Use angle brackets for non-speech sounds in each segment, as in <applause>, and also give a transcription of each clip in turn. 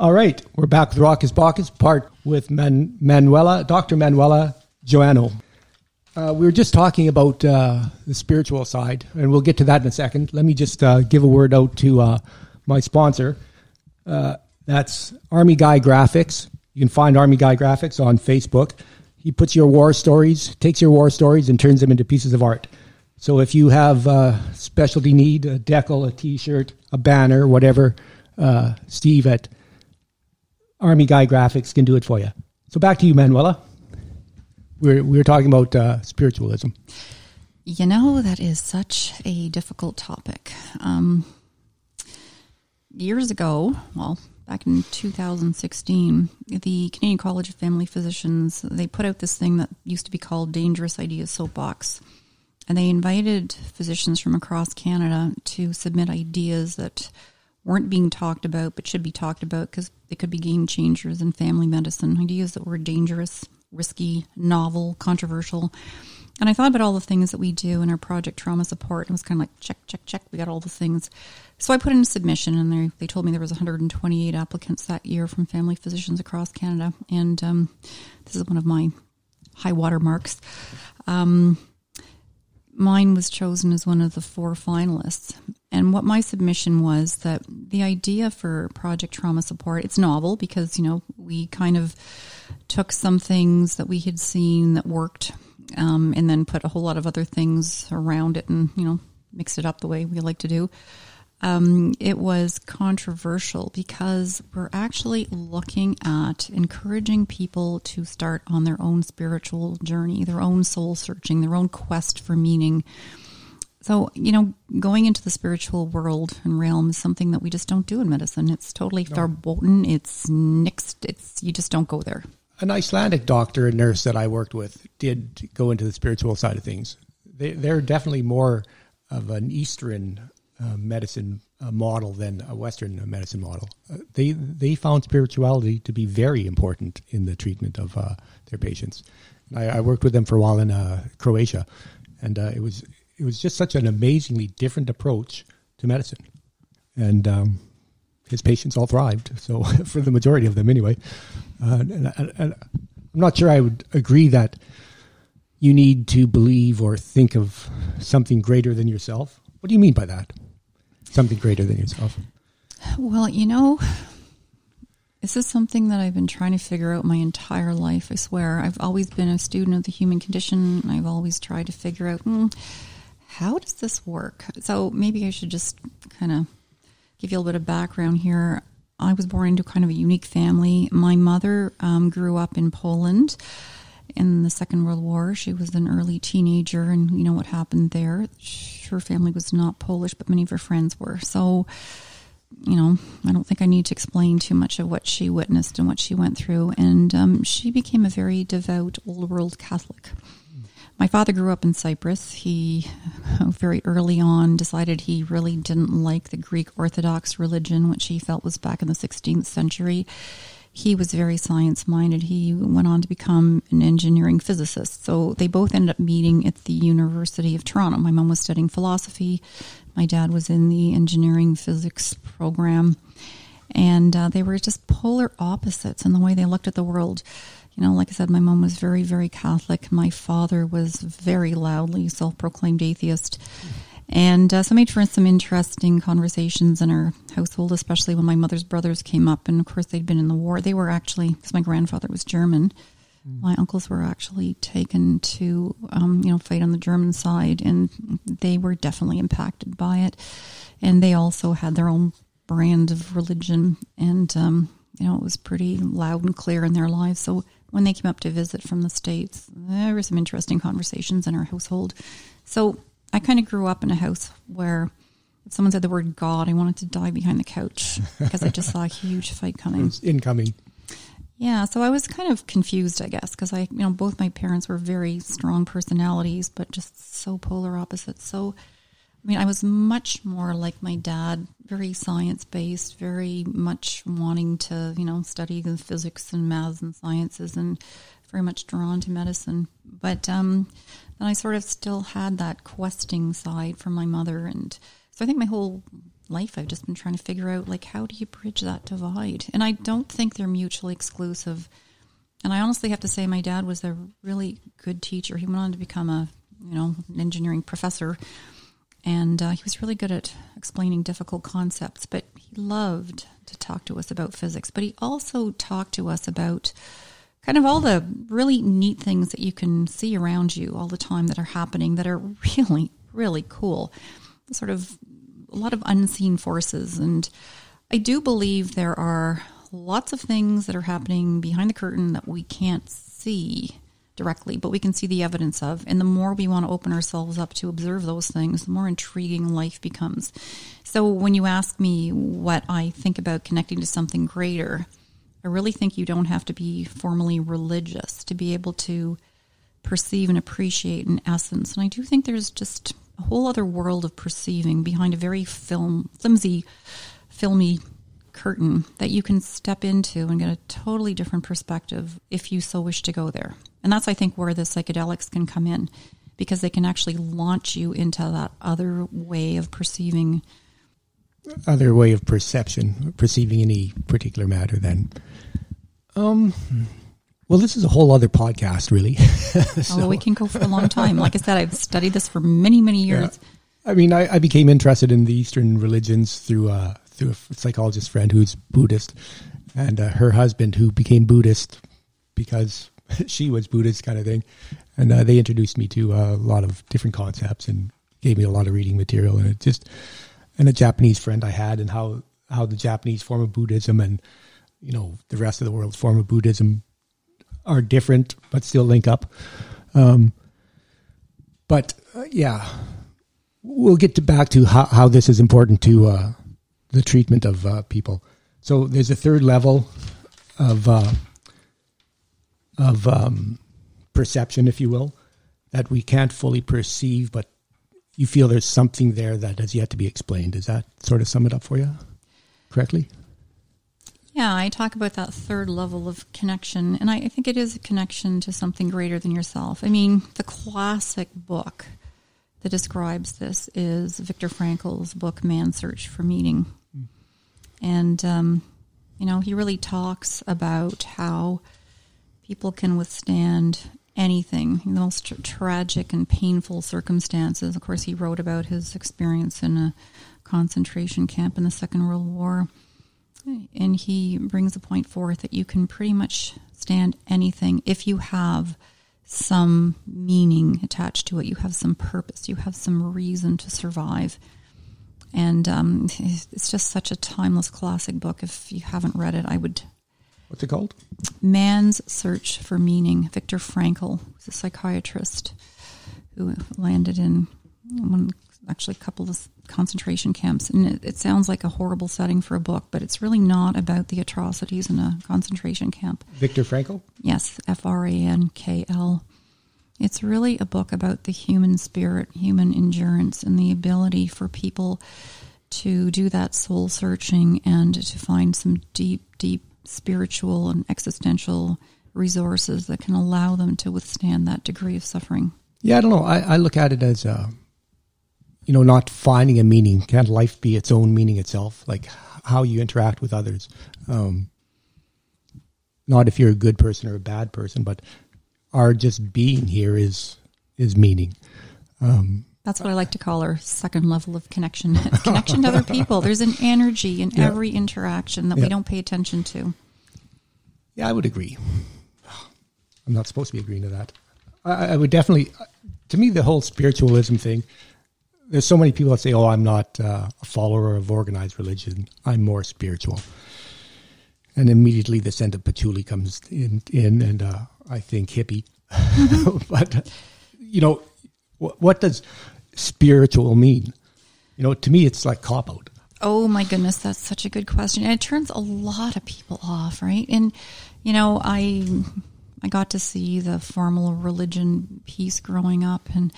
All right, we're back with Raucous Baucus, part with Man- Manuela, Dr. Manuela Joannou. Uh, we were just talking about uh, the spiritual side, and we'll get to that in a second. Let me just uh, give a word out to uh, my sponsor. Uh, that's Army Guy Graphics. You can find Army Guy Graphics on Facebook. He puts your war stories, takes your war stories, and turns them into pieces of art. So if you have a specialty need, a decal, a T-shirt, a banner, whatever, Steve at Army Guy Graphics can do it for you. So back to you, Manuela. We're, we were talking about uh, spiritualism. You know, that is such a difficult topic. Um, years ago, well, back in 2016, the Canadian College of Family Physicians, they put out this thing that used to be called Dangerous Ideas Soapbox. And they invited physicians from across Canada to submit ideas that weren't being talked about but should be talked about because they could be game changers in family medicine. Ideas that were dangerous, risky, novel, controversial. And I thought about all the things that we do in our project trauma support. And was kind of like check, check, check. We got all the things. So I put in a submission, and they, they told me there was 128 applicants that year from family physicians across Canada. And um, this is one of my high water marks. Um, mine was chosen as one of the four finalists. And what my submission was that the idea for Project Trauma Support, it's novel because, you know, we kind of took some things that we had seen that worked um, and then put a whole lot of other things around it and, you know, mixed it up the way we like to do. Um, it was controversial because we're actually looking at encouraging people to start on their own spiritual journey, their own soul searching, their own quest for meaning. So, you know, going into the spiritual world and realm is something that we just don't do in medicine. It's totally no. verboten. It's nixed. It's you just don't go there. An Icelandic doctor and nurse that I worked with did go into the spiritual side of things. They, they're definitely more of an Eastern uh, medicine uh, model than a Western medicine model. Uh, they they found spirituality to be very important in the treatment of uh, their patients. I, I, worked with them for a while in uh, Croatia, and it was it was just such an amazingly different approach to medicine, and um, his patients all thrived. So <laughs> for the majority of them, anyway. And, and, and I'm not sure I would agree that you need to believe or think of something greater than yourself. What do you mean by that? something greater than yourself? Well, you know, this is something that I've been trying to figure out my entire life. I swear. I've always been a student of the human condition. I've always tried to figure out mm, how does this work. So maybe I should just kind of give you a little bit of background here. I was born into kind of a unique family. My mother um, grew up in Poland in the Second World War. She was an early teenager, and you know what happened there. Her family was not Polish, but many of her friends were. So, you know, I don't think I need to explain too much of what she witnessed and what she went through. And um, she became a very devout old world Catholic. My father grew up in Cyprus. He <laughs> very early on decided he really didn't like the Greek Orthodox religion, which he felt was back in the 16th century he was very science minded. He went on to become an engineering physicist. So they both ended up meeting at the University of Toronto. My mom was studying philosophy, my dad was in the engineering physics program. And uh, they were just polar opposites in the way they looked at the world. You know, like I said, my mom was very, very Catholic. My father was very loudly self proclaimed atheist. And uh, so made for some interesting conversations in our household, especially when my mother's brothers came up. And of course, they'd been in the war. They were actually, because my grandfather was German, mm. my uncles were actually taken to, um, you know, fight on the German side. And they were definitely impacted by it. And they also had their own brand of religion. And, um, you know, it was pretty loud and clear in their lives. So when they came up to visit from the States, there were some interesting conversations in our household. So I kind of grew up in a house where if someone said the word God, I wanted to die behind the couch <laughs> because I just saw a huge fight coming. incoming. Yeah, so I was kind of confused, I guess, because I, you know, both my parents were very strong personalities, but just so polar opposites. So, I mean, I was much more like my dad, very science based, very much wanting to, you know, study the physics and maths and sciences, and very much drawn to medicine. But um, then I sort of still had that questing side from my mother. And so I think my whole life I've just been trying to figure out like how do you bridge that divide? And I don't think they're mutually exclusive. And I honestly have to say my dad was a really good teacher. He went on to become a, you know, an engineering professor and uh, he was really good at explaining difficult concepts, but he loved to talk to us about physics, but he also talked to us about kind of all the really neat things that you can see around you all the time that are happening that are <laughs> really, really cool. Sort of a lot of unseen forces. And I do believe there are lots of things that are happening behind the curtain that we can't see directly, but we can see the evidence of. And the more we want to open ourselves up to observe those things, the more intriguing life becomes. So when you ask me what I think about connecting to something greater, I really think you don't have to be formally religious to be able to perceive and appreciate an essence. And I do think there's just a whole other world of perceiving behind a very film flimsy, filmy curtain that you can step into and get a totally different perspective if you so wish to go there. And that's, I think, where the psychedelics can come in because they can actually launch you into that other way of perceiving. Other way of perception, perceiving any particular matter, then. Um, well, this is a whole other podcast, really. <laughs> so, oh, we can go for a long time. Like I said, I've studied this for many, many years. Yeah. I mean, I, I, became interested in the Eastern religions through uh, through a psychologist friend who's Buddhist, and uh, her husband who became Buddhist because <laughs> she was Buddhist kind of thing, and uh, they introduced me to a lot of different concepts and gave me a lot of reading material, and it just and a Japanese friend I had and how how the Japanese form of Buddhism and you know the rest of the world's form of Buddhism are different but still link up. Um, but uh, yeah, we'll get to back to how, how this is important to uh, the treatment of uh, people. So there's a third level of uh, of um, perception, if you will, that we can't fully perceive, but you feel there's something there that has yet to be explained. Does that sort of sum it up for you correctly? Yeah, I talk about that third level of connection, and I think it is a connection to something greater than yourself. I mean, the classic book that describes this is Viktor Frankl's book, Man's Search for Meaning. And, um, you know, he really talks about how people can withstand anything, the most tra- tragic and painful circumstances. Of course, he wrote about his experience in a concentration camp in the Second World War. And he brings a point forth that you can pretty much stand anything if you have some meaning attached to it. You have some purpose. You have some reason to survive. And um, it's just such a timeless classic book. If you haven't read it, I would What's it called? Man's Search for Meaning. Viktor Frankl was a psychiatrist who landed in one, actually a couple of concentration camps. And it, it, sounds like a horrible setting for a book, but it's really not about the atrocities in a concentration camp. Viktor Frankl? Yes, F R A N K L. It's really a book about the human spirit, human endurance, and the ability for people to do that soul searching and to find some deep, deep spiritual and existential resources that can allow them to withstand that degree of suffering. Yeah, I don't know. I, I look at it as, uh, you know, not finding a meaning. Can't life be its own meaning itself? Like how you interact with others. Um, not if you're a good person or a bad person, but our just being here is is meaning. Um, that's what I like to call our second level of connection. <laughs> connection to other people. There's an energy in yeah. every interaction that yeah. we don't pay attention to. Yeah, I would agree. I'm not supposed to be agreeing to that. I, I would definitely, to me, the whole spiritualism thing, there's so many people that say, oh, I'm not uh, a follower of organized religion. I'm more spiritual. And immediately the scent of patchouli comes in, in and uh, I think hippie. <laughs> But, you know, what, what does spiritual mean? You know, to me, it's like cop out. Oh my goodness, that's such a good question. And it turns a lot of people off, right? And you know, I I got to see the formal religion piece growing up and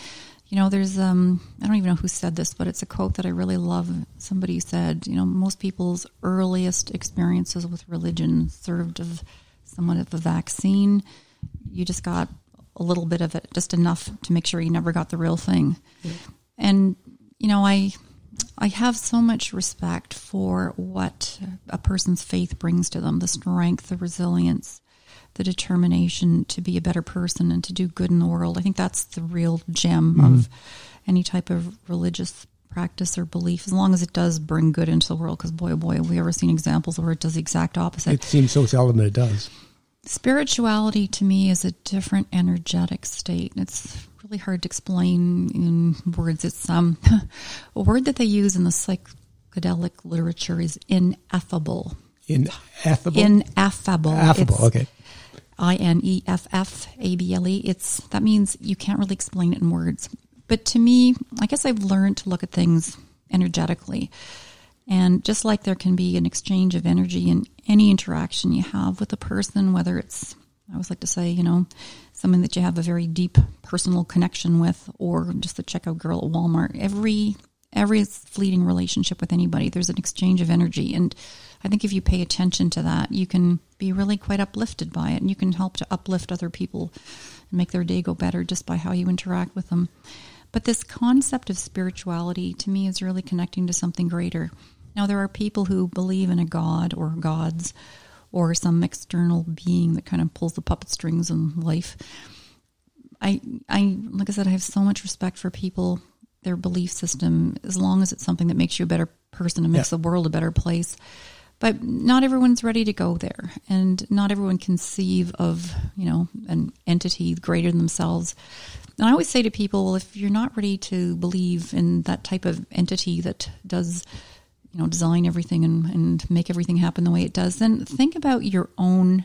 you know, there's um I don't even know who said this, but it's a quote that I really love. Somebody said, you know, most people's earliest experiences with religion served as somewhat of a vaccine. You just got a little bit of it, just enough to make sure you never got the real thing. Yeah. And you know, I I have so much respect for what a person's faith brings to them the strength, the resilience, the determination to be a better person and to do good in the world. I think that's the real gem mm-hmm. of any type of religious practice or belief, as long as it does bring good into the world. Because boy, oh boy, have we ever seen examples where it does the exact opposite. It seems so seldom that it does. Spirituality to me is a different energetic state. It's really hard to explain in words. It's um, <laughs> a word that they use in the psychedelic literature is ineffable. Ineffable. Ineffable. Affable. It's okay. I N E F F A B L E. It's that means you can't really explain it in words. But to me, I guess I've learned to look at things energetically. And just like there can be an exchange of energy in any interaction you have with a person, whether it's, I always like to say, you know, someone that you have a very deep personal connection with, or just the checkout girl at Walmart, every every fleeting relationship with anybody, there's an exchange of energy. And I think if you pay attention to that, you can be really quite uplifted by it and you can help to uplift other people and make their day go better just by how you interact with them. But this concept of spirituality to me is really connecting to something greater. Now, there are people who believe in a god or gods or some external being that kind of pulls the puppet strings in life. I, I, like I said, I have so much respect for people, their belief system, as long as it's something that makes you a better person and makes yeah. the world a better place. But not everyone's ready to go there, and not everyone conceive of you know an entity greater than themselves. And I always say to people, if you're not ready to believe in that type of entity that does, you know, design everything and, and make everything happen the way it does, then think about your own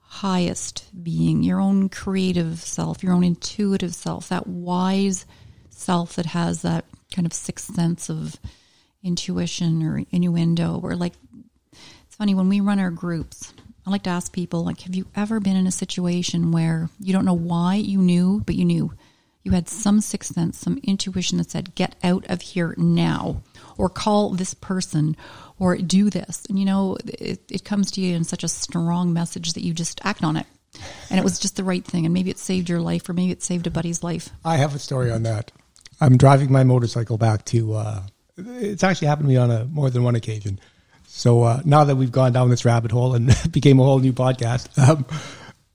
highest being, your own creative self, your own intuitive self, that wise self that has that kind of sixth sense of intuition or innuendo. Or like, funny when we run our groups. I like to ask people, like, have you ever been in a situation where you don't know why you knew, but you knew? you had some sixth sense, some intuition that said, get out of here now, or call this person, or do this. And you know, it, it comes to you in such a strong message that you just act on it. And it was just the right thing. And maybe it saved your life, or maybe it saved a buddy's life. I have a story on that. I'm driving my motorcycle back to, uh, it's actually happened to me on a more than one occasion. So uh, now that we've gone down this rabbit hole and <laughs> became a whole new podcast, um,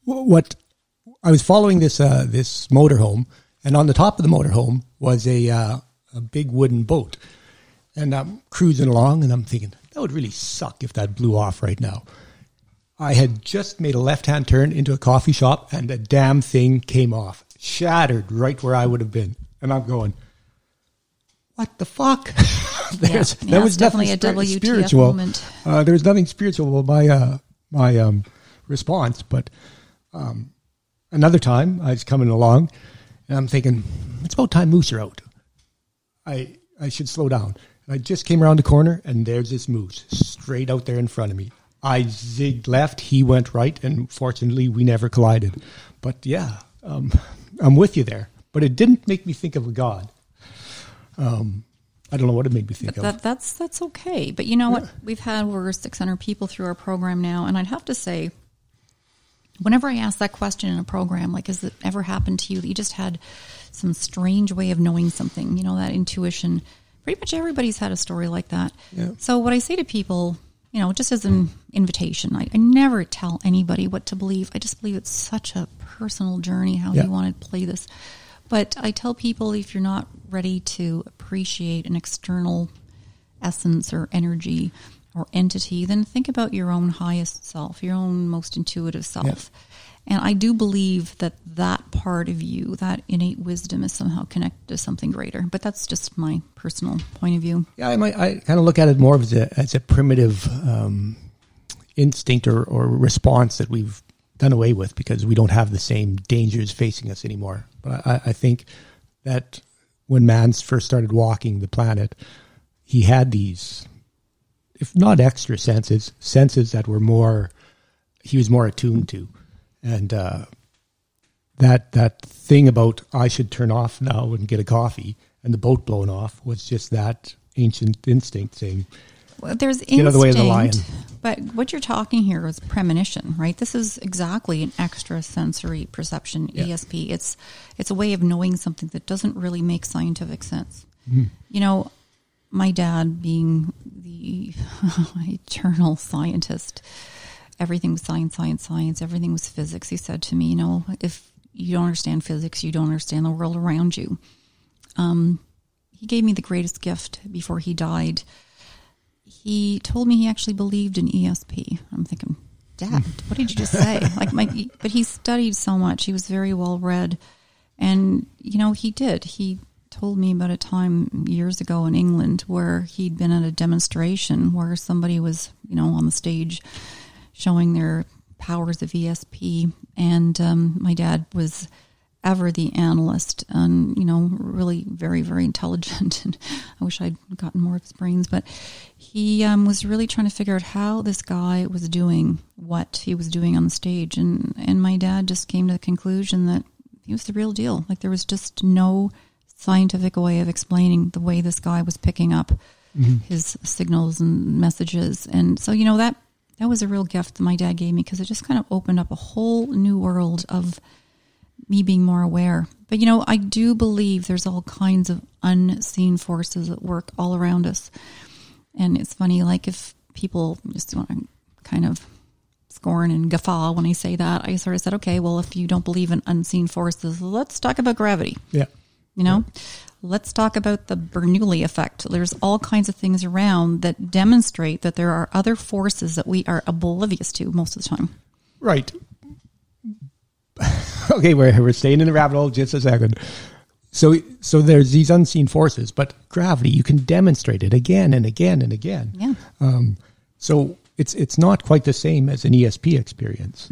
what I was following this uh, this motorhome and on the top of the motorhome was a, uh, a big wooden boat. And I'm cruising along and I'm thinking, that would really suck if that blew off right now. I had just made a left hand turn into a coffee shop and the damn thing came off, shattered right where I would have been. And I'm going, what the fuck? <laughs> There's, yeah, that was definitely a WTF spiritual. moment. Uh, there was nothing spiritual about my, uh, my um, response, but um, another time I was coming along and I'm thinking, it's about time moose are out. I I should slow down. And I just came around the corner, and there's this moose straight out there in front of me. I zigged left, he went right, and fortunately, we never collided. But yeah, um, I'm with you there. But it didn't make me think of a god. Um, I don't know what it made me think that, of. That's that's okay. But you know yeah. what? We've had over 600 people through our program now, and I'd have to say whenever I ask that question in a program, like, has it ever happened to you that you just had some strange way of knowing something, you know, that intuition? Pretty much everybody's had a story like that. Yeah. So, what I say to people, you know, just as an invitation, I, I, never tell anybody what to believe. I just believe it's such a personal journey how yeah. you want to play this. But I tell people if you're not ready to appreciate an external essence or energy, or entity, then think about your own highest self, your own most intuitive self. And I do believe that that part of you, that innate wisdom, is somehow connected to something greater. But that's just my personal point of view. Yeah, I, might, I kind of look at it more as a, as a primitive um, instinct or, or response that we've done away with because we don't have the same dangers facing us anymore. But I, I think that when man first started walking the planet, he had these if not extra senses, senses that were more he was more attuned to, and uh, that that thing about I should turn off now and get a coffee and the boat blown off was just that ancient instinct saying. Well, there's get instinct, out of the way of the lion. But what you're talking here is premonition, right? This is exactly an extrasensory perception, yeah. ESP. It's it's a way of knowing something that doesn't really make scientific sense. Mm. You know, my dad being the <laughs> eternal scientist, everything was science, science, science, everything was physics. He said to me, you know, if you don't understand physics, you don't understand the world around you. Um, he gave me the greatest gift before he died. He told me he actually believed in ESP. I'm thinking, Dad, what did you just say? <laughs> like my, but he studied so much. He was very well read, and you know he did. He told me about a time years ago in England where he'd been at a demonstration where somebody was, you know, on the stage showing their powers of ESP, and um, my dad was ever the analyst and you know really very very intelligent. <laughs> And i wish i'd gotten more of his brains but he um, was really trying to figure out how this guy was doing what he was doing on the stage. And and my dad just came to the conclusion that he was the real deal. Like there was just no scientific way of explaining the way this guy was picking up mm-hmm. his signals and messages. And so you know that that was a real gift that my dad gave me because it just kind of opened up a whole new world of me being more aware. But you know, I do believe there's all kinds of unseen forces at work all around us. And it's funny, like if people just want to kind of scorn and guffaw when I say that, I sort of said, okay, well, if you don't believe in unseen forces, let's talk about gravity. Yeah. You know, yeah. let's talk about the Bernoulli effect. There's all kinds of things around that demonstrate that there are other forces that we are oblivious to most of the time. Right. <laughs> okay, we're, we're staying in the rabbit hole just a second. So, so there's these unseen forces, but gravity, you can demonstrate it again and again and again. Yeah. Um, so it's it's not quite the same as an ESP experience.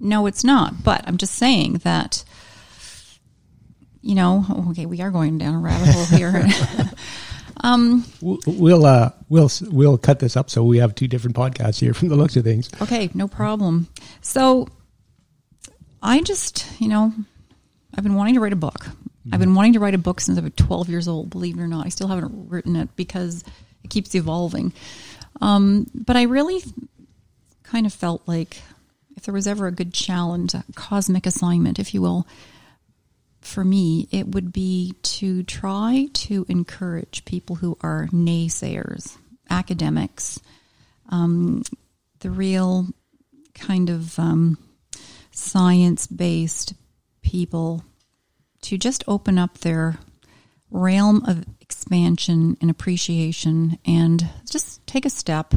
No, it's not. But I'm just saying that, you know, okay, we are going down a rabbit hole here. <laughs> um, we'll uh, we'll we'll cut this up so we have two different podcasts here from the looks of things. Okay, no problem. So I just, you know, I've been wanting to write a book. Mm-hmm. I've been wanting to write a book since I was 12 years old, believe it or not. I still haven't written it because it keeps evolving. Um, but I really kind of felt like if there was ever a good challenge, a cosmic assignment, if you will, for me, it would be to try to encourage people who are naysayers, academics, um, the real kind of um, science based people to just open up their realm of expansion and appreciation and just take a step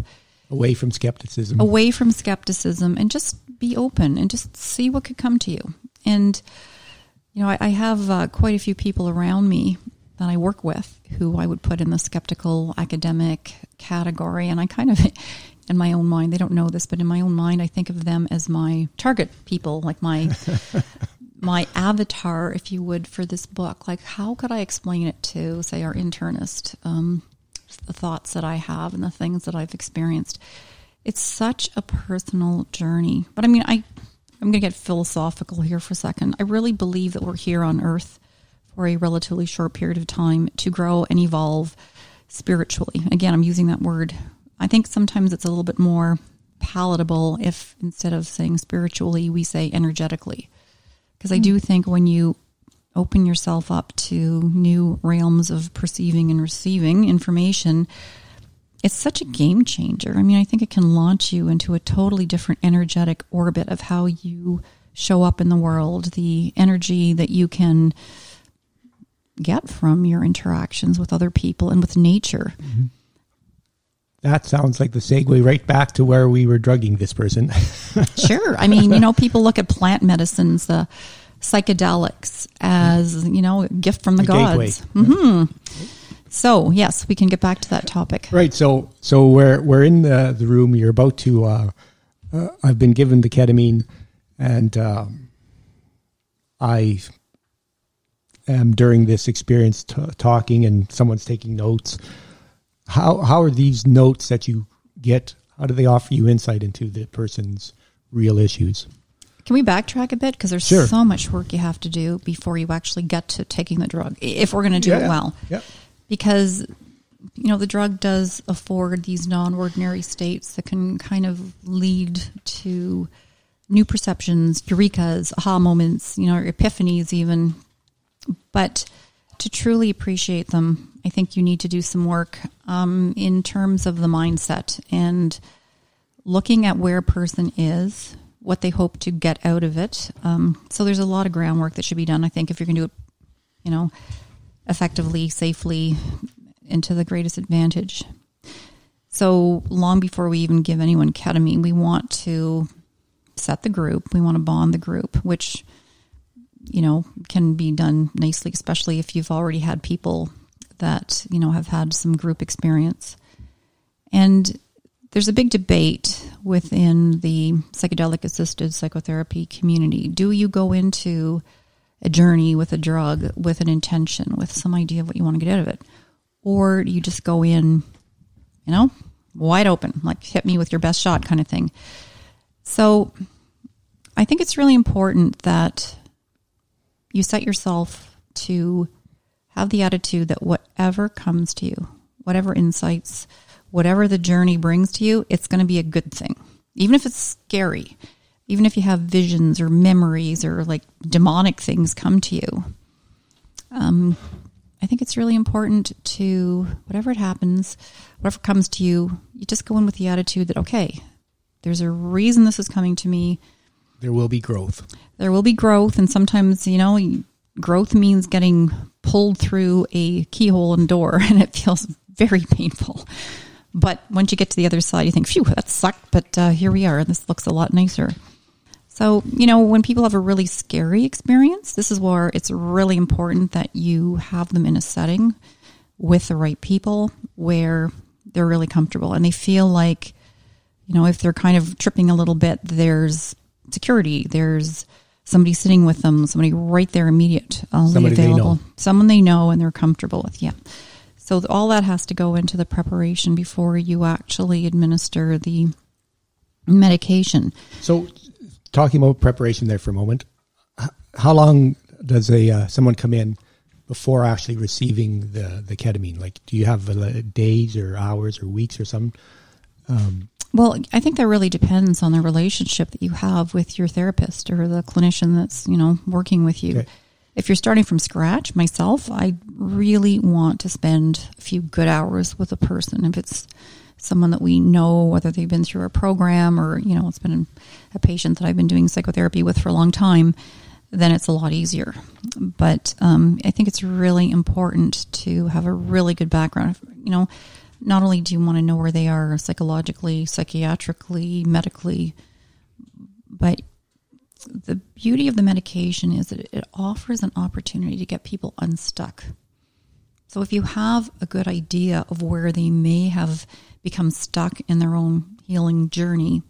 away from skepticism. away from skepticism and just be open and just see what could come to you. And you know i, I have uh, quite a few people around me that i work with who i would put in the skeptical academic category. And i kind of in my own mind. They don't know this, but in my own mind, I think of them as my target people, like my <laughs> my avatar, if you would, for this book. Like, how could I explain it to, say, our internist? Um, the thoughts that I have and the things that I've experienced. It's such a personal journey. But I mean, I I'm going to get philosophical here for a second. I really believe that we're here on Earth for a relatively short period of time to grow and evolve spiritually. Again, I'm using that word I think sometimes it's a little bit more palatable if instead of saying spiritually, we say energetically. Because I do think when you open yourself up to new realms of perceiving and receiving information, it's such a game changer. I mean, I think it can launch you into a totally different energetic orbit of how you show up in the world, the energy that you can get from your interactions with other people and with nature. Mm-hmm. That sounds like the segue right back to where we were drugging this person. <laughs> sure. I mean, you know, people look at plant medicines, the psychedelics, as, you know, a gift from the, the gods. Mm-hmm. So, yes, we can get back to that topic. Right. So, so we're, we're in the, the room. You're about to, uh, uh, I've been given the ketamine and um, I am during this experience t- talking and someone's taking notes how how are these notes that you get? How do they offer you insight into the person's real issues? Can we backtrack a bit because there's sure. so much work you have to do before you actually get to taking the drug if we're going to do yeah, it well. Yeah. Because you know the drug does afford these non-ordinary states that can kind of lead to new perceptions, eurekas, aha moments, you know, epiphanies even. But to truly appreciate them, I think you need to do some work um, in terms of the mindset and looking at where a person is, what they hope to get out of it. Um, so there's a lot of groundwork that should be done. I think if you're going to do it, you know, effectively, safely, and to the greatest advantage. So long before we even give anyone ketamine, we want to set the group. We want to bond the group, which you know can be done nicely, especially if you've already had people that you know have had some group experience. And there's a big debate within the psychedelic assisted psychotherapy community. Do you go into a journey with a drug with an intention, with some idea of what you want to get out of it? Or do you just go in, you know, wide open, like hit me with your best shot kind of thing? So I think it's really important that you set yourself to have the attitude that whatever comes to you, whatever insights, whatever the journey brings to you, it's going to be a good thing. Even if it's scary, even if you have visions or memories or like demonic things come to you. Um, I think it's really important to, whatever it happens, whatever comes to you, you just go in with the attitude that, okay, there's a reason this is coming to me. There will be growth. There will be growth. And sometimes, you know, growth means getting pulled through a keyhole and door, <laughs> and it feels very painful. But once you get to the other side, you think, phew, that sucked, but uh, here we are. And this looks a lot nicer. So, you know, when people have a really scary experience, this is where it's really important that you have them in a setting with the right people where they're really comfortable and they feel like, you know, if they're kind of tripping a little bit, there's security, there's somebody sitting with them, somebody right there immediate, somebody available, someone they know and they're comfortable with. Yeah. So all that has to go into the preparation before you actually administer the medication. So, talking about preparation there for a moment, how long does a uh, someone come in before actually receiving the the ketamine? Like, do you have uh, days or hours or weeks or something? Um, well, I think that really depends on the relationship that you have with your therapist or the clinician that's you know working with you. Okay if you're starting from scratch, myself, I really want to spend a few good hours with a person. If it's someone that we know, whether they've been through a program or, you know, it's been a patient that I've been doing psychotherapy with for a long time, then it's a lot easier. But um, I think it's really important to have a really good background. You know, not only do you want to know where they are psychologically, psychiatrically, medically, but the beauty of the medication is that it offers an opportunity to get people unstuck. So if you have a good idea of where they may have become stuck in their own healing journey,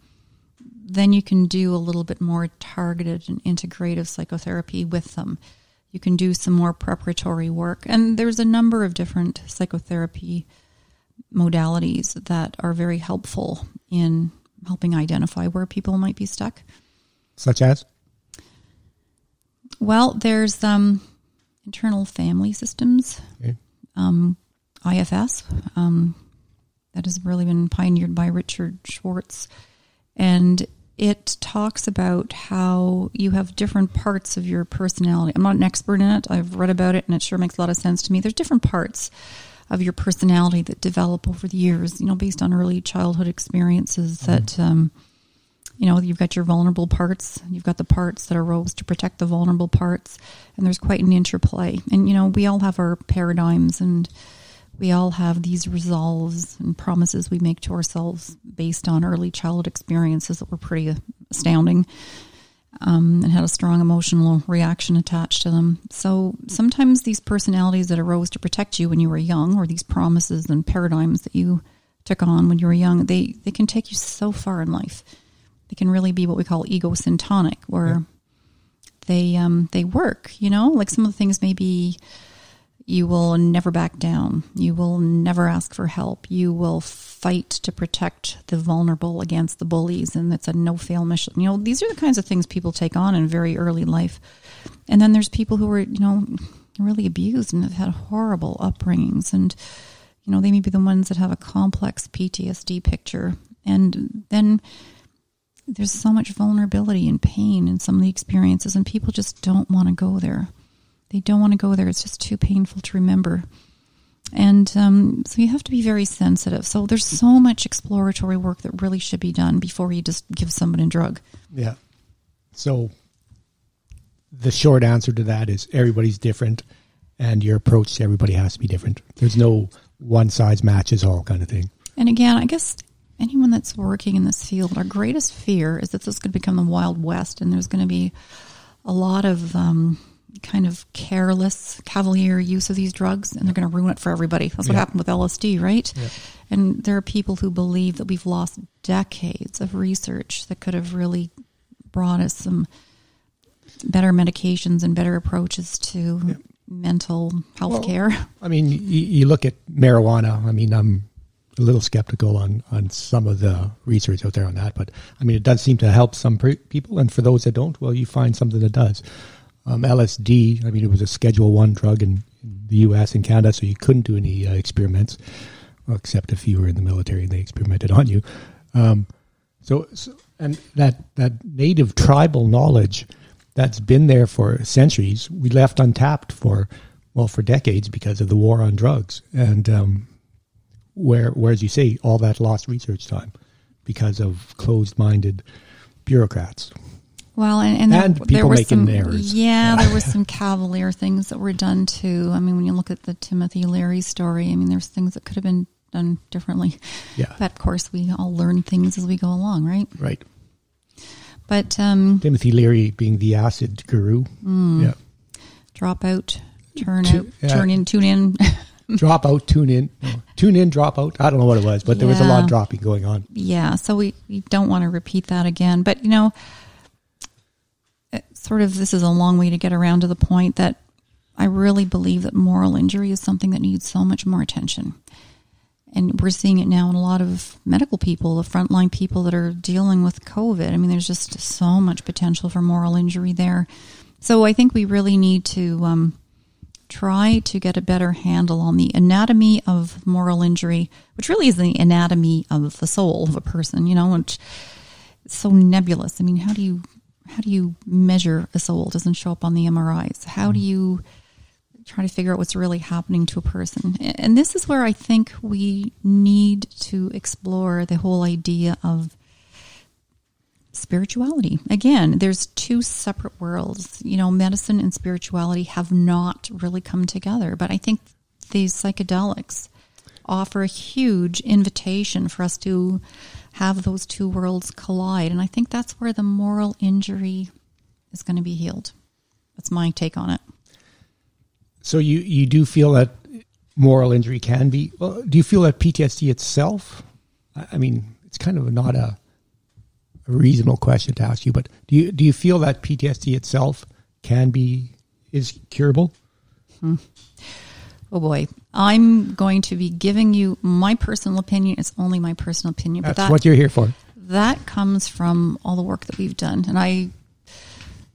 then you can do a little bit more targeted and integrative psychotherapy with them. You can do some more preparatory work. And there's a number of different psychotherapy modalities that are very helpful in helping identify where people might be stuck. Such as? Well, there's um, internal family systems, okay. um, IFS, um, that has really been pioneered by Richard Schwartz. And it talks about how you have different parts of your personality. I'm not an expert in it. I've read about it and it sure makes a lot of sense to me. There's different parts of your personality that develop over the years, you know, based on early childhood experiences mm-hmm. that um, you know, you've got your vulnerable parts, you've got the parts that are arose to protect the vulnerable parts, and there's quite an interplay. And, you know, we all have our paradigms and we all have these resolves and promises we make to ourselves based on early childhood experiences that were pretty astounding um, and had a strong emotional reaction attached to them. So sometimes these personalities that arose to protect you when you were young, or these promises and paradigms that you took on when you were young, they, they can take you so far in life they can really be what we call ego syntonic, where yeah. they um, they work. You know, like some of the things maybe you will never back down. You will never ask for help. You will fight to protect the vulnerable against the bullies, and it's a no fail mission. You know, these are the kinds of things people take on in very early life. And then there's people who are, you know, really abused and have had horrible upbringings, and you know, they may be the ones that have a complex PTSD picture, and then there's so much vulnerability and pain in some of the experiences, and people just don't want to go there. They don't want to go there. It's just too painful to remember. And um, so you have to be very sensitive. So there's so much exploratory work that really should be done before you just give someone a drug. Yeah. So the short answer to that is everybody's different and your approach to everybody has to be different. There's no one size matches all kind of thing. And again, I guess anyone that's working in this field, our greatest fear is that this to become the Wild West and there's going to be a lot of um, kind of careless, cavalier use of these drugs and they're going to ruin it for everybody. That's what Yeah. happened with LSD, right? Yeah. And there are people who believe that we've lost decades of research that could have really brought us some better medications and better approaches to mental health Well, care. I mean, you, you look at marijuana. I mean, I'm a little skeptical on, on some of the research out there on that, but I mean, it does seem to help some pre- people, and for those that don't, well, you find something that does. Um, LSD. I mean, it was a Schedule One drug in, in the U.S. and Canada, so you couldn't do any uh, experiments, except if you were in the military and they experimented on you. Um, so, so, and that that native tribal knowledge that's been there for centuries, we left untapped for well for decades because of the war on drugs, and um, where where as you say, all that lost research time because of closed-minded bureaucrats. Well, and, and, there, And there people were making some, errors. Yeah, there were <laughs> some cavalier things that were done too. I mean, when you look at the Timothy Leary story, I mean, there's things that could have been done differently. Yeah, But of course, we all learn things as we go along, right? right. But um, Timothy Leary being the acid guru. Hmm. Yeah. drop out, turn Tu- out, yeah. turn in, tune in. <laughs> drop out, tune in, <laughs> tune in, drop out. I don't know what it was, but there was a lot of dropping going on. yeah, so we, we don't want to repeat that again. But, you know, sort of this is a long way to get around to the point that I really believe that moral injury is something that needs so much more attention. And we're seeing it now in a lot of medical people, the frontline people that are dealing with COVID. I mean, there's just so much potential for moral injury there. So I think we really need to um, try to get a better handle on the anatomy of moral injury, which really is the anatomy of the soul of a person, you know, which so nebulous. I mean, how do you how do you measure a soul? It doesn't show up on the MRIs. How do mm-hmm. you try to figure out what's really happening to a person? And this is where I think we need to explore the whole idea of spirituality. Again, there's two separate worlds. You know, medicine and spirituality have not really come together, but I think these psychedelics offer a huge invitation for us to have those two worlds collide. And I think that's where the moral injury is going to be healed. That's my take on it. So you you do feel that moral injury can be? Well, do you feel that PTSD itself? I mean, it's kind of not a, a reasonable question to ask you, but do you do you feel that PTSD itself can be is curable? Hmm. Oh boy. I'm going to be giving you my personal opinion. It's only my personal opinion, but That's that what you're here for. that comes from all the work that we've done. And I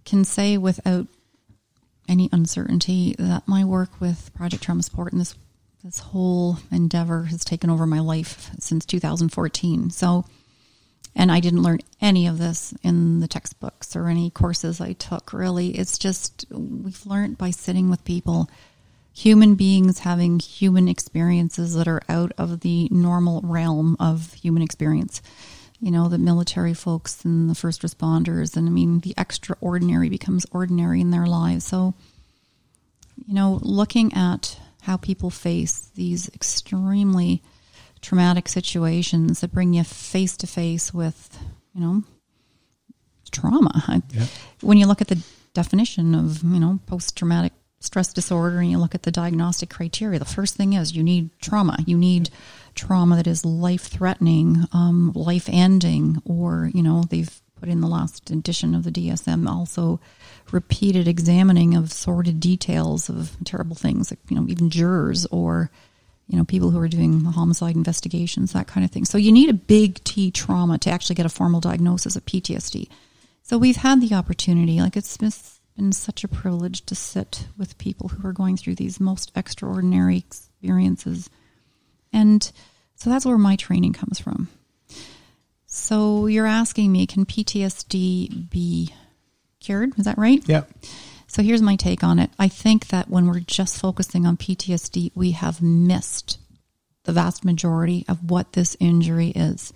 can say without any uncertainty that my work with Project Trauma Support and this this whole endeavor has taken over my life since 2014. So and I didn't learn any of this in the textbooks or any courses I took really. It's just we've learned by sitting with people human beings having human experiences that are out of the normal realm of human experience. You know, the military folks and the first responders, and I mean, the extraordinary becomes ordinary in their lives. So, you know, looking at how people face these extremely traumatic situations that bring you face to face with, you know, trauma. Yeah. When you look at the definition of, you know, post traumatic stress disorder and you look at the diagnostic criteria, the first thing is you need trauma. You need trauma that is life threatening, um, life ending, or, you know, they've put in the last edition of the DSM also repeated examining of sordid details of terrible things, like, you know, even jurors or, you know, people who are doing homicide investigations, that kind of thing. So you need a big T trauma to actually get a formal diagnosis of PTSD. So we've had the opportunity, like it's been, been such a privilege to sit with people who are going through these most extraordinary experiences. And so that's where my training comes from. So you're asking me, can PTSD be cured? Is that right? Yeah. So here's my take on it. I think that when we're just focusing on PTSD, we have missed the vast majority of what this injury is.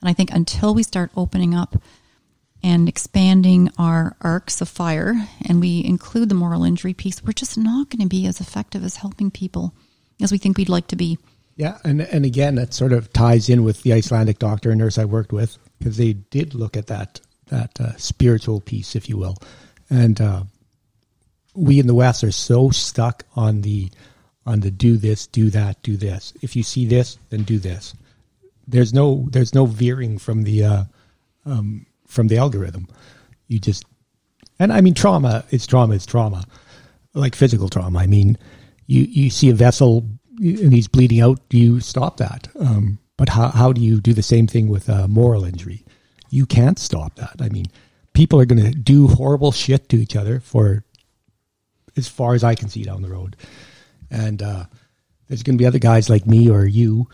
And I think until we start opening up and expanding our arcs of fire and we include the moral injury piece, we're just not going to be as effective as helping people as we think we'd like to be. Yeah, and and again, that sort of ties in with the Icelandic doctor and nurse I worked with because they did look at that that uh, spiritual piece, if you will, and uh, we in the West are so stuck on the on the do this, do that, do this. If you see this, then do this. There's no there's no veering from the uh, um, from the algorithm. You just and I mean trauma is trauma is trauma, like physical trauma. I mean, you you see a vessel and he's bleeding out. Do you stop that? Um, but how how do you do the same thing with a moral injury? You can't stop that. I mean, people are going to do horrible shit to each other for as far as I can see down the road. And uh, there's going to be other guys like me or you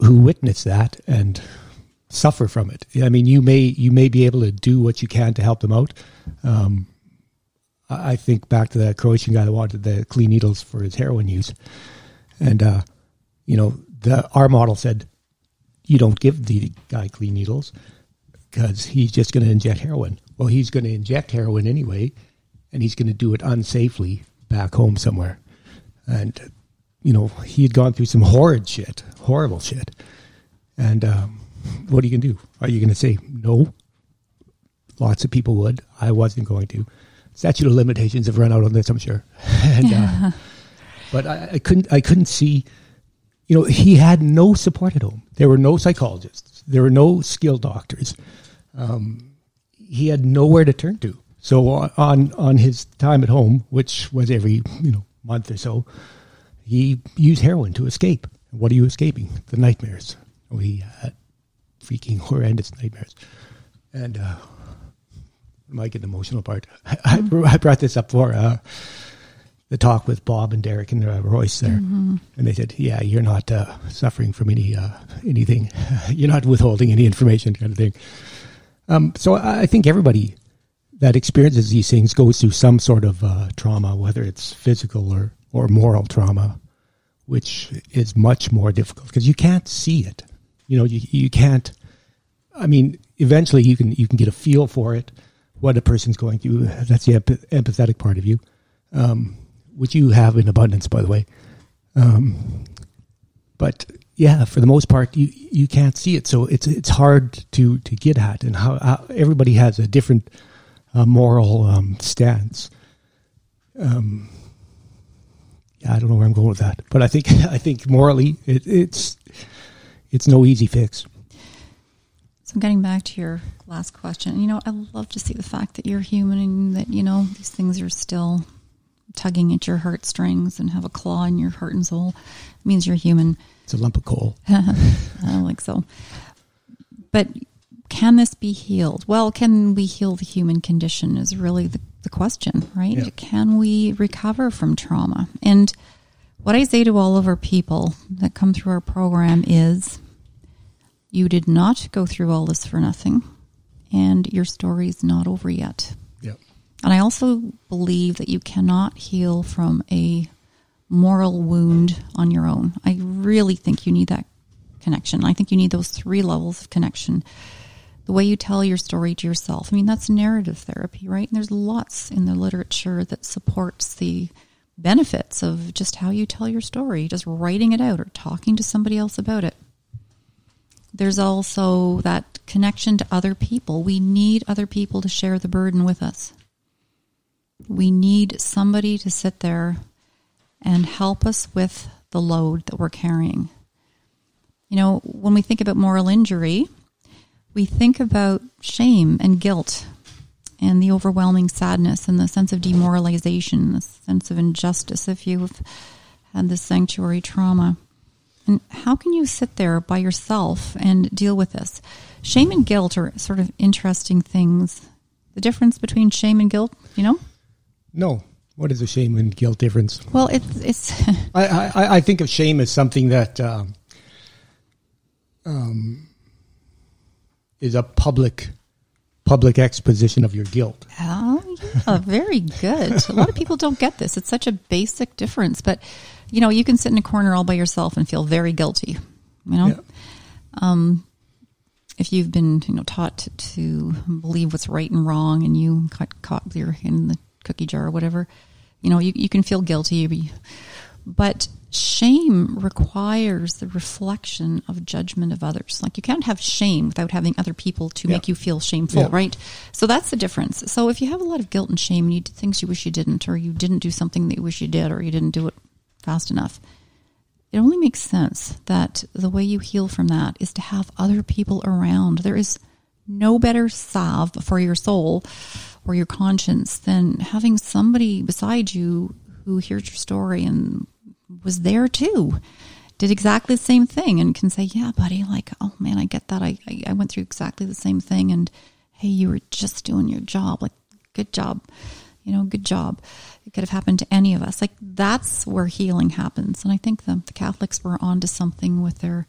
who witness that and suffer from it. I mean, you may you may be able to do what you can to help them out. Um, I think back to that Croatian guy that wanted the clean needles for his heroin use, and uh, you know, the our model said you don't give the guy clean needles because he's just going to inject heroin. Well, he's going to inject heroin anyway, and he's going to do it unsafely back home somewhere. And, you know, he had gone through some horrid shit, horrible shit. And um, what are you going to do? Are you going to say no? Lots of people would. I wasn't going to. Statute of limitations have run out on this, I'm sure. <laughs> and, uh, but I, I couldn't. I couldn't see. You know, he had no support at home. There were no psychologists. There were no skilled doctors. Um, he had nowhere to turn to. So on on his time at home, which was every you know month or so, he used heroin to escape. What are you escaping? The nightmares. He had freaking <laughs> horrendous nightmares. And uh, I might get emotional part. <laughs> I, I brought this up for uh, the talk with Bob and Derek and uh, Royce there, mm-hmm. and they said, "Yeah, you're not uh, suffering from any uh, anything. <laughs> you're not withholding any information, kind of thing." Um, so I think everybody that experiences these things goes through some sort of uh, trauma, whether it's physical or, or moral trauma, which is much more difficult because you can't see it. You know, you, you can't. I mean, eventually you can you can get a feel for it, what a person's going through. That's the empathetic part of you, um, which you have in abundance, by the way. Um, but yeah, for the most part, you you can't see it, so it's it's hard to to get at, and how, how everybody has a different uh, moral um, stance. Um, yeah, I don't know where I'm going with that, but I think <laughs> I think morally it, it's it's no easy fix. So getting back to your last question, you know, I love to see the fact that you're human and that you know these things are still tugging at your heartstrings and have a claw in your heart and soul. It means you're human. It's a lump of coal. <laughs> I don't like so. But can this be healed? Well, can we heal the human condition is really the, the question, right? Yeah. Can we recover from trauma? And what I say to all of our people that come through our program is you did not go through all this for nothing, and your story is not over yet. Yep. And I also believe that you cannot heal from a moral wound on your own. I really think you need that connection. I think you need those three levels of connection the way you tell your story to yourself. I mean, that's narrative therapy, right? And there's lots in the literature that supports the benefits of just how you tell your story, just writing it out or talking to somebody else about it. There's also that connection to other people. We need other people to share the burden with us. We need somebody to sit there and help us with the load that we're carrying. You know, when we think about moral injury, we think about shame and guilt and the overwhelming sadness and the sense of demoralization, the sense of injustice if you've had this sanctuary trauma. And how can you sit there by yourself and deal with this? Shame and guilt are sort of interesting things. The difference between shame and guilt, you know? No. What is the shame and guilt difference? Well, it's it's. <laughs> I, I I think of shame as something that um, um is a public public exposition of your guilt. Oh yeah, very good. A lot of people don't get this. It's such a basic difference, but you know, you can sit in a corner all by yourself and feel very guilty. You know, Yeah. um, if you've been you know taught to, believe what's right and wrong, and you got caught with your hand in the cookie jar or whatever, you know, you you can feel guilty. But shame requires the reflection of judgment of others. Like you can't have shame without having other people to Yeah. make you feel shameful, Yeah. right? So that's the difference. So if you have a lot of guilt and shame and you did things you wish you didn't, or you didn't do something that you wish you did, or you didn't do it fast enough, it only makes sense that the way you heal from that is to have other people around. There is no better salve for your soul or your conscience than having somebody beside you who hears your story and was there too, did exactly the same thing and can say, Yeah, buddy, like, oh man, I get that. I, I, I went through exactly the same thing. And hey, you were just doing your job. Like, good job. You know, good job. It could have happened to any of us. Like, that's where healing happens. And I think the, the Catholics were onto something with their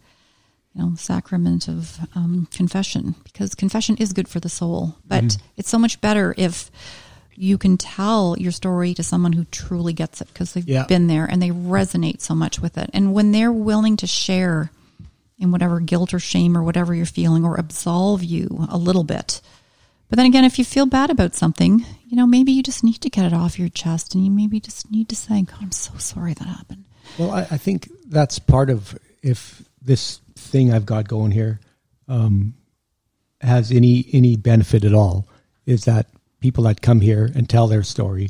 you know, sacrament of um, confession because confession is good for the soul. But it's so much better if you can tell your story to someone who truly gets it because they've Yeah. been there and they resonate so much with it. And when they're willing to share in whatever guilt or shame or whatever you're feeling or absolve you a little bit. But then again, if you feel bad about something, you know, maybe you just need to get it off your chest and you maybe just need to say, God, I'm so sorry that happened. Well, I, I think that's part of if this thing I've got going here um, has any any benefit at all, is that people that come here and tell their story,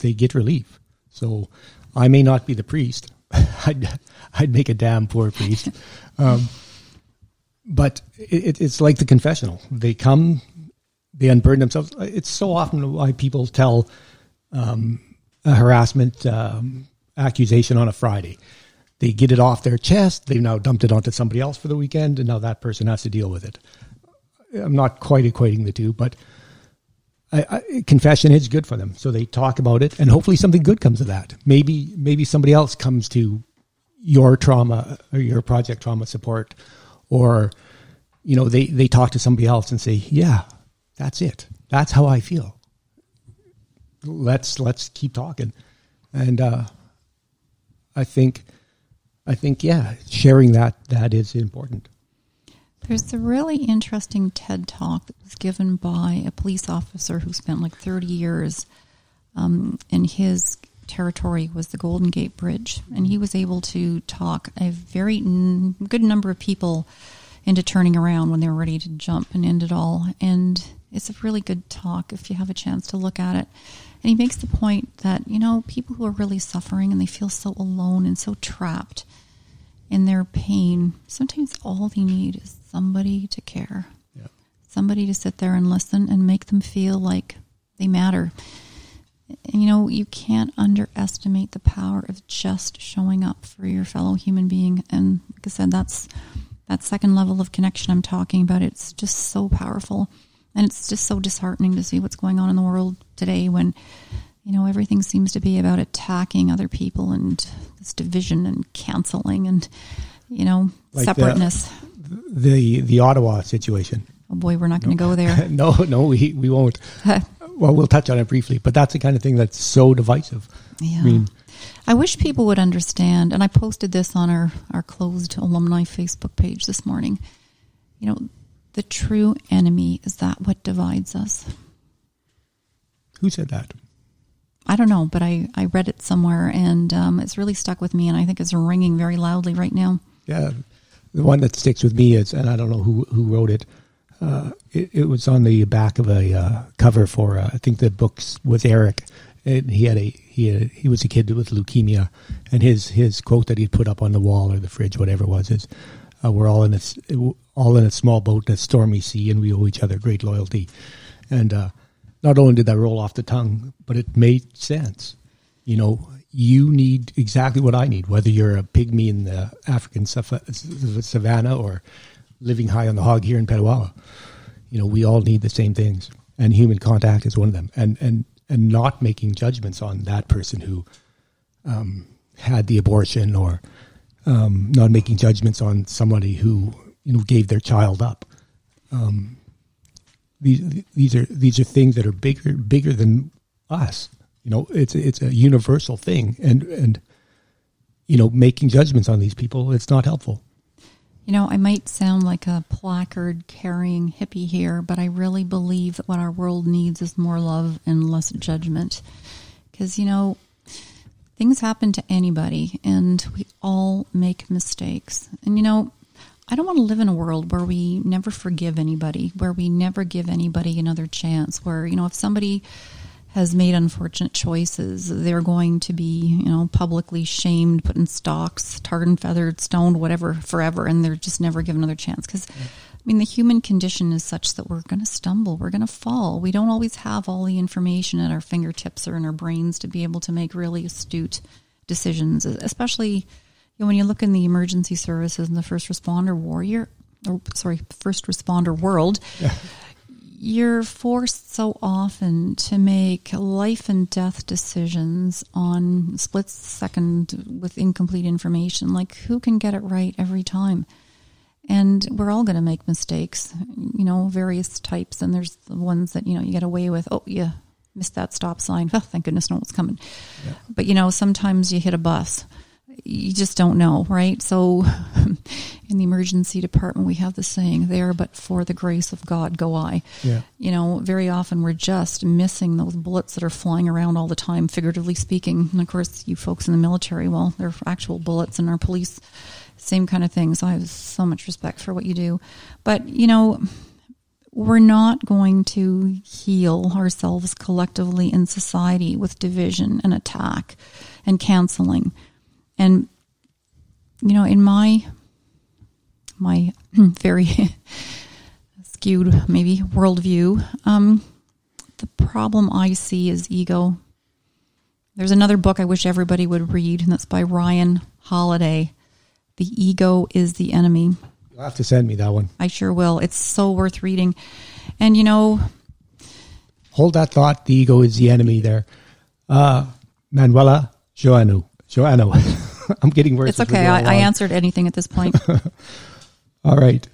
they get relief. So I may not be the priest. <laughs> I'd, I'd make a damn poor priest. Um, but it, it's like the confessional. They come, they unburden themselves. It's so often why people tell um, a harassment um, accusation on a Friday. They get it off their chest. They've now dumped it onto somebody else for the weekend, and now that person has to deal with it. I'm not quite equating the two, but I, I, confession is good for them. So they talk about it, and hopefully something good comes of that. Maybe maybe somebody else comes to your trauma or your project trauma support, or you know they they talk to somebody else and say, "Yeah, that's it. That's how I feel." Let's let's keep talking, and uh, I think I think yeah, sharing that that is important. There's a really interesting TED talk that was given by a police officer who spent like 30 years um, in his territory was the Golden Gate Bridge, and he was able to talk a very n- good number of people into turning around when they were ready to jump and end it all. And it's a really good talk if you have a chance to look at it. And he makes the point that you know people who are really suffering and they feel so alone and so trapped in their pain, sometimes all they need is somebody to care, Yeah. somebody to sit there and listen and make them feel like they matter. And, you know, you can't underestimate the power of just showing up for your fellow human being. And like I said, that's that second level of connection I'm talking about. It's just so powerful. And it's just so disheartening to see what's going on in the world today when, you know, everything seems to be about attacking other people and this division and canceling and, you know, Like separateness. The the Ottawa situation. oh boy, we're not going to go there. <laughs> no, no, we we won't. <laughs> well, we'll touch on it briefly, but that's the kind of thing that's so divisive. Yeah. I mean, I wish people would understand, and I posted this on our, our closed alumni Facebook page this morning. You know, the true enemy is that what divides us. who said that? I don't know, but I, I read it somewhere and um, it's really stuck with me, and I think it's ringing very loudly right now. Yeah, the one that sticks with me is, and I don't know who who wrote it. Uh, it, it was on the back of a uh, cover for uh, I think the books was Eric, and he had a he had, he was a kid with leukemia, and his his quote that he'd put up on the wall or the fridge, whatever it was, is uh, "We're all in a all in a small boat in a stormy sea, and we owe each other great loyalty." And uh, not only did that roll off the tongue, but it made sense. You know, you need exactly what I need, whether you're a pygmy in the African sav- savannah or living high on the hog here in Petawawa. You know, we all need the same things, and human contact is one of them. And and and not making judgments on that person who um, had the abortion, or um, not making judgments on somebody who you know gave their child up. Um, these these are these are things that are bigger bigger than us. You know, it's it's a universal thing, and and you know, making judgments on these people, it's not helpful. You know, I might sound like a placard carrying hippie here, but I really believe that what our world needs is more love and less judgment. Because, you know, things happen to anybody and we all make mistakes. And, you know, I don't want to live in a world where we never forgive anybody, where we never give anybody another chance, where, you know, if somebody has made unfortunate choices, they're going to be, you know, publicly shamed, put in stocks, tarred and feathered, stoned, whatever, forever, and they're just never given another chance. Because. I mean, the human condition is such that we're going to stumble, we're going to fall. We don't always have all the information at our fingertips or in our brains to be able to make really astute decisions, especially you know, when you look in the emergency services and the first responder warrior, or sorry, first responder world. Yeah you're forced so often to make life and death decisions on split second with incomplete information. Like, who can get it right every time? And we're all going to make mistakes, you know, various types. And there's the ones that, you know, you get away with. Oh, yeah, missed that stop sign. Oh, <laughs> thank goodness no one's coming. Yeah. But, you know, sometimes you hit a bus you just don't know, right? So <laughs> in the emergency department, we have the saying, there, but for the grace of God go I. Yeah. You know, very often we're just missing those bullets that are flying around all the time, figuratively speaking. And of course, you folks in the military, well, they're actual bullets, and our police, same kind of thing. So I have so much respect for what you do. But, you know, we're not going to heal ourselves collectively in society with division and attack and canceling and you know, in my my <clears throat> very <laughs> skewed maybe worldview, um, the problem I see is ego. There's another book I wish everybody would read, and that's by Ryan Holiday. The ego is the enemy. You'll have to send me that one. I sure will. It's so worth reading. And you know, hold that thought. The ego is the enemy. There, uh, Manuela Joannou. Joanna, <laughs> <laughs> I'm getting worse. It's okay. I, I, answered anything at this point. <laughs> All right.